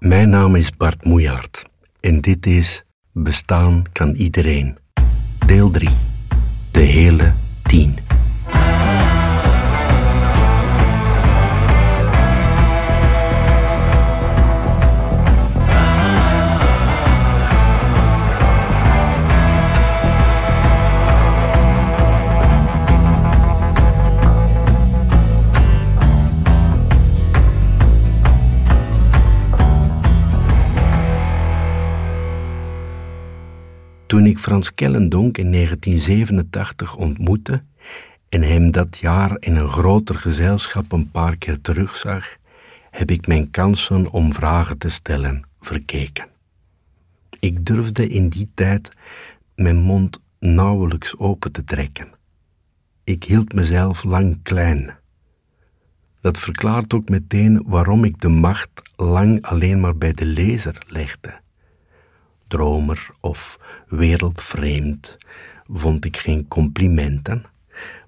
Mijn naam is Bart Moejaert en dit is Bestaan kan iedereen. Deel 3. De hele 10. Toen ik Frans Kellendonk in 1987 ontmoette en hem dat jaar in een groter gezelschap een paar keer terugzag, heb ik mijn kansen om vragen te stellen verkeken. Ik durfde in die tijd mijn mond nauwelijks open te trekken. Ik hield mezelf lang klein. Dat verklaart ook meteen waarom ik de macht lang alleen maar bij de lezer legde. Dromer of wereldvreemd vond ik geen complimenten,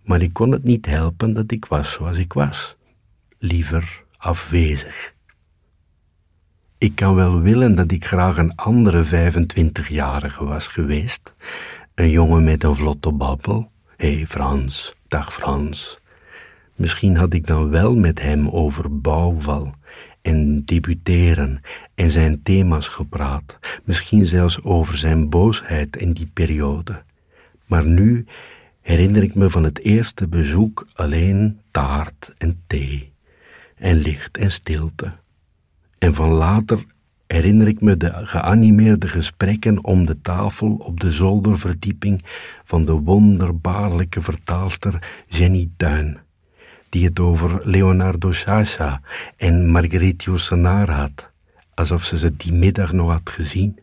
maar ik kon het niet helpen dat ik was zoals ik was, liever afwezig. Ik kan wel willen dat ik graag een andere 25-jarige was geweest, een jongen met een vlotte babbel. Hé hey Frans, dag Frans. Misschien had ik dan wel met hem over bouwval en debuteren en zijn thema's gepraat, misschien zelfs over zijn boosheid in die periode. Maar nu herinner ik me van het eerste bezoek alleen taart en thee, en licht en stilte. En van later herinner ik me de geanimeerde gesprekken om de tafel op de zolderverdieping van de wonderbaarlijke vertaalster Jenny Tuin die het over Leonardo Sciascia en Marguerite Yourcenar had, alsof ze ze die middag nog had gezien.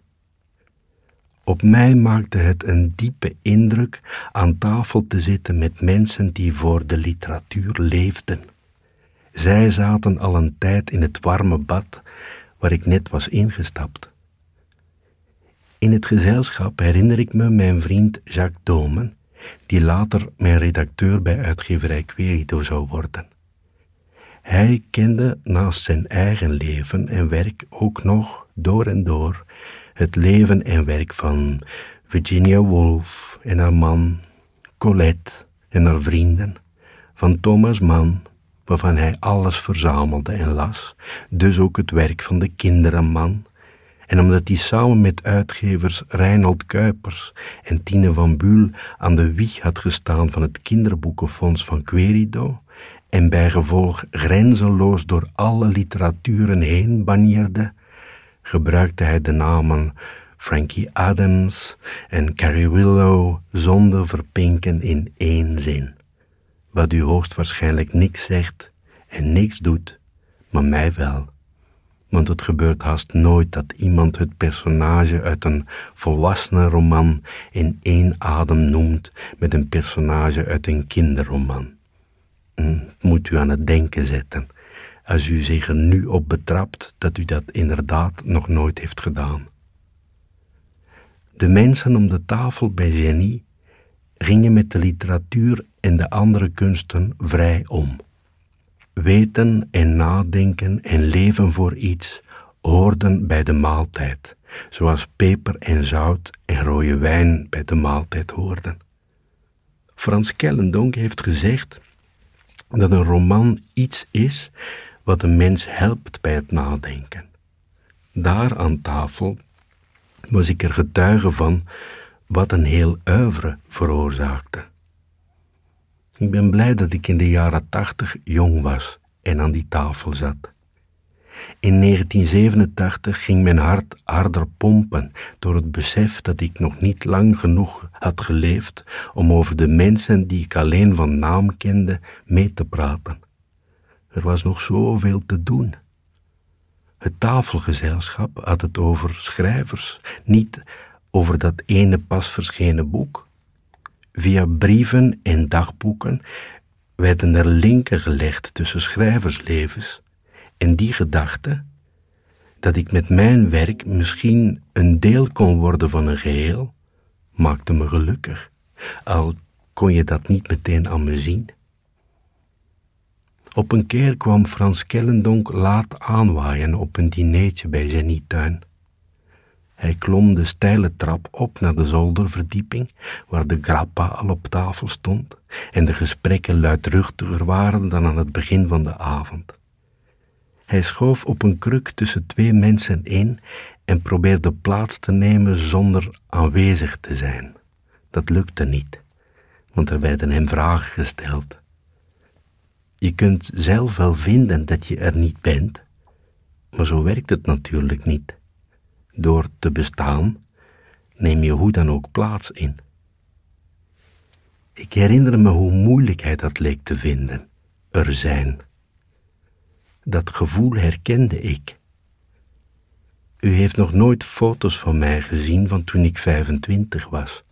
Op mij maakte het een diepe indruk aan tafel te zitten met mensen die voor de literatuur leefden. Zij zaten al een tijd in het warme bad waar ik net was ingestapt. In het gezelschap herinner ik me mijn vriend Jacques Domen, die later mijn redacteur bij uitgeverij Querido zou worden. Hij kende naast zijn eigen leven en werk ook nog door en door het leven en werk van Virginia Woolf en haar man, Colette en haar vrienden, van Thomas Mann, waarvan hij alles verzamelde en las, dus ook het werk van de kinderenman, en omdat hij samen met uitgevers Reinhold Kuipers en Tine van Buul aan de wieg had gestaan van het kinderboekenfonds van Querido en bijgevolg grenzeloos door alle literaturen heen banierde, gebruikte hij de namen Frankie Adams en Carrie Willow zonder verpinken in één zin. Wat u hoogstwaarschijnlijk niks zegt en niks doet, maar mij wel want het gebeurt haast nooit dat iemand het personage uit een volwassene roman in één adem noemt met een personage uit een kinderroman. Hm, moet u aan het denken zetten, als u zich er nu op betrapt dat u dat inderdaad nog nooit heeft gedaan. De mensen om de tafel bij Jenny gingen met de literatuur en de andere kunsten vrij om. Weten en nadenken en leven voor iets hoorden bij de maaltijd, zoals peper en zout en rode wijn bij de maaltijd hoorden. Frans Kellendonk heeft gezegd dat een roman iets is wat een mens helpt bij het nadenken. Daar aan tafel was ik er getuige van wat een heel oeuvre veroorzaakte. Ik ben blij dat ik in de jaren tachtig jong was en aan die tafel zat. In 1987 ging mijn hart harder pompen door het besef dat ik nog niet lang genoeg had geleefd om over de mensen die ik alleen van naam kende mee te praten. Er was nog zoveel te doen. Het tafelgezelschap had het over schrijvers, niet over dat ene pas verschenen boek. Via brieven en dagboeken werden er linken gelegd tussen schrijverslevens en die gedachte dat ik met mijn werk misschien een deel kon worden van een geheel, maakte me gelukkig, al kon je dat niet meteen aan me zien. Op een keer kwam Frans Kellendonk laat aanwaaien op een dineetje bij zijn tuin. Hij klom de steile trap op naar de zolderverdieping, waar de grappa al op tafel stond en de gesprekken luidruchtiger waren dan aan het begin van de avond. Hij schoof op een kruk tussen twee mensen in en probeerde plaats te nemen zonder aanwezig te zijn. Dat lukte niet, want er werden hem vragen gesteld. Je kunt zelf wel vinden dat je er niet bent, maar zo werkt het natuurlijk niet. Door te bestaan neem je hoe dan ook plaats in. Ik herinner me hoe moeilijk hij dat leek te vinden, er zijn. Dat gevoel herkende ik. U heeft nog nooit foto's van mij gezien van toen ik 25 was.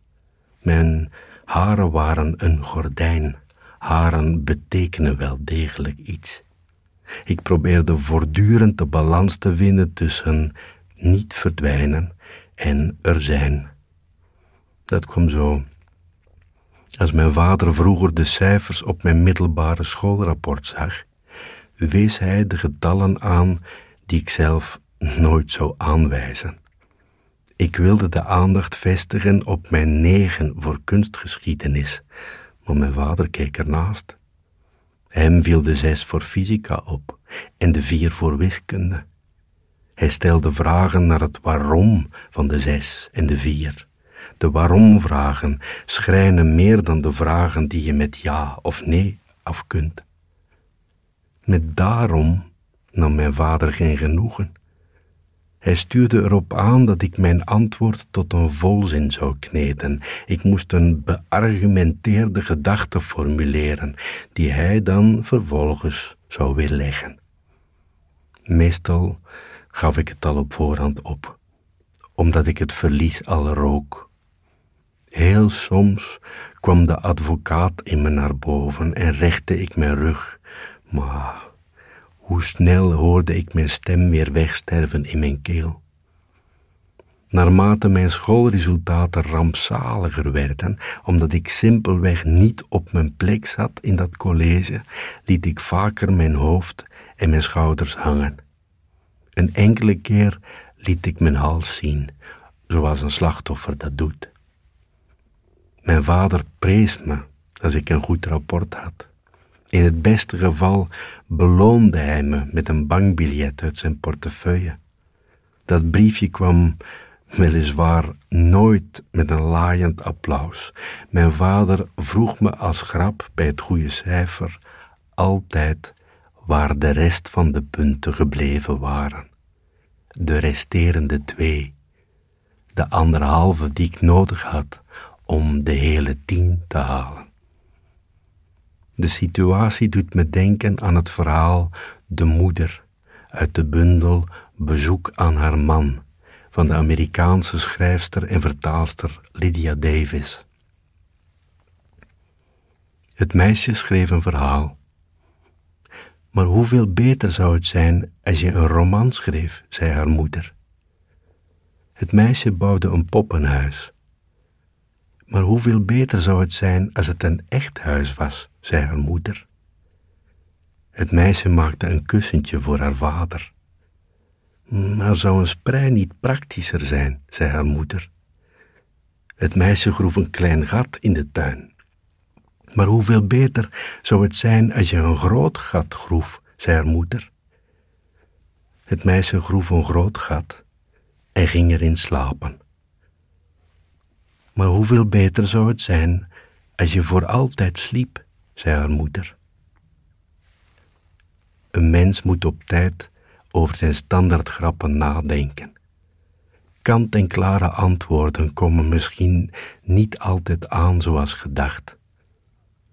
Mijn haren waren een gordijn. Haren betekenen wel degelijk iets. Ik probeerde voortdurend de balans te vinden tussen niet verdwijnen en er zijn. Dat kwam zo. Als mijn vader vroeger de cijfers op mijn middelbare schoolrapport zag, wees hij de getallen aan die ik zelf nooit zou aanwijzen. Ik wilde de aandacht vestigen op mijn negen voor kunstgeschiedenis, maar mijn vader keek ernaast. Hem viel de zes voor fysica op en de vier voor wiskunde. Hij stelde vragen naar het waarom van de zes en de vier. De waarom-vragen schrijnen meer dan de vragen die je met ja of nee af kunt. Met daarom nam mijn vader geen genoegen. Hij stuurde erop aan dat ik mijn antwoord tot een volzin zou kneden. Ik moest een beargumenteerde gedachte formuleren, die hij dan vervolgens zou weerleggen. Meestal gaf ik het al op voorhand op, omdat ik het verlies al rook. Heel soms kwam de advocaat in me naar boven en rechte ik mijn rug, maar hoe snel hoorde ik mijn stem weer wegsterven in mijn keel. Naarmate mijn schoolresultaten rampzaliger werden, omdat ik simpelweg niet op mijn plek zat in dat college, liet ik vaker mijn hoofd en mijn schouders hangen. Een enkele keer liet ik mijn hals zien, zoals een slachtoffer dat doet. Mijn vader prees me als ik een goed rapport had. In het beste geval beloonde hij me met een bankbiljet uit zijn portefeuille. Dat briefje kwam weliswaar nooit met een laaiend applaus. Mijn vader vroeg me als grap bij het goede cijfer altijd waar de rest van de punten gebleven waren. De resterende twee, de anderhalve die ik nodig had om de hele tien te halen. De situatie doet me denken aan het verhaal De Moeder uit de bundel Bezoek aan haar man van de Amerikaanse schrijfster en vertaalster Lydia Davis. Het meisje schreef een verhaal. Maar hoeveel beter zou het zijn als je een roman schreef, zei haar moeder. Het meisje bouwde een poppenhuis. Maar hoeveel beter zou het zijn als het een echt huis was, zei haar moeder. Het meisje maakte een kussentje voor haar vader. Maar zou een sprei niet praktischer zijn, zei haar moeder. Het meisje groef een klein gat in de tuin. Maar hoeveel beter zou het zijn als je een groot gat groef, zei haar moeder. Het meisje groef een groot gat en ging erin slapen. Maar hoeveel beter zou het zijn als je voor altijd sliep, zei haar moeder. Een mens moet op tijd over zijn standaardgrappen nadenken. Kant-en-klare antwoorden komen misschien niet altijd aan zoals gedacht.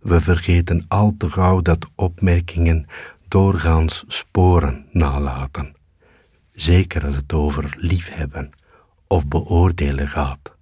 We vergeten al te gauw dat opmerkingen doorgaans sporen nalaten, zeker als het over liefhebben of beoordelen gaat.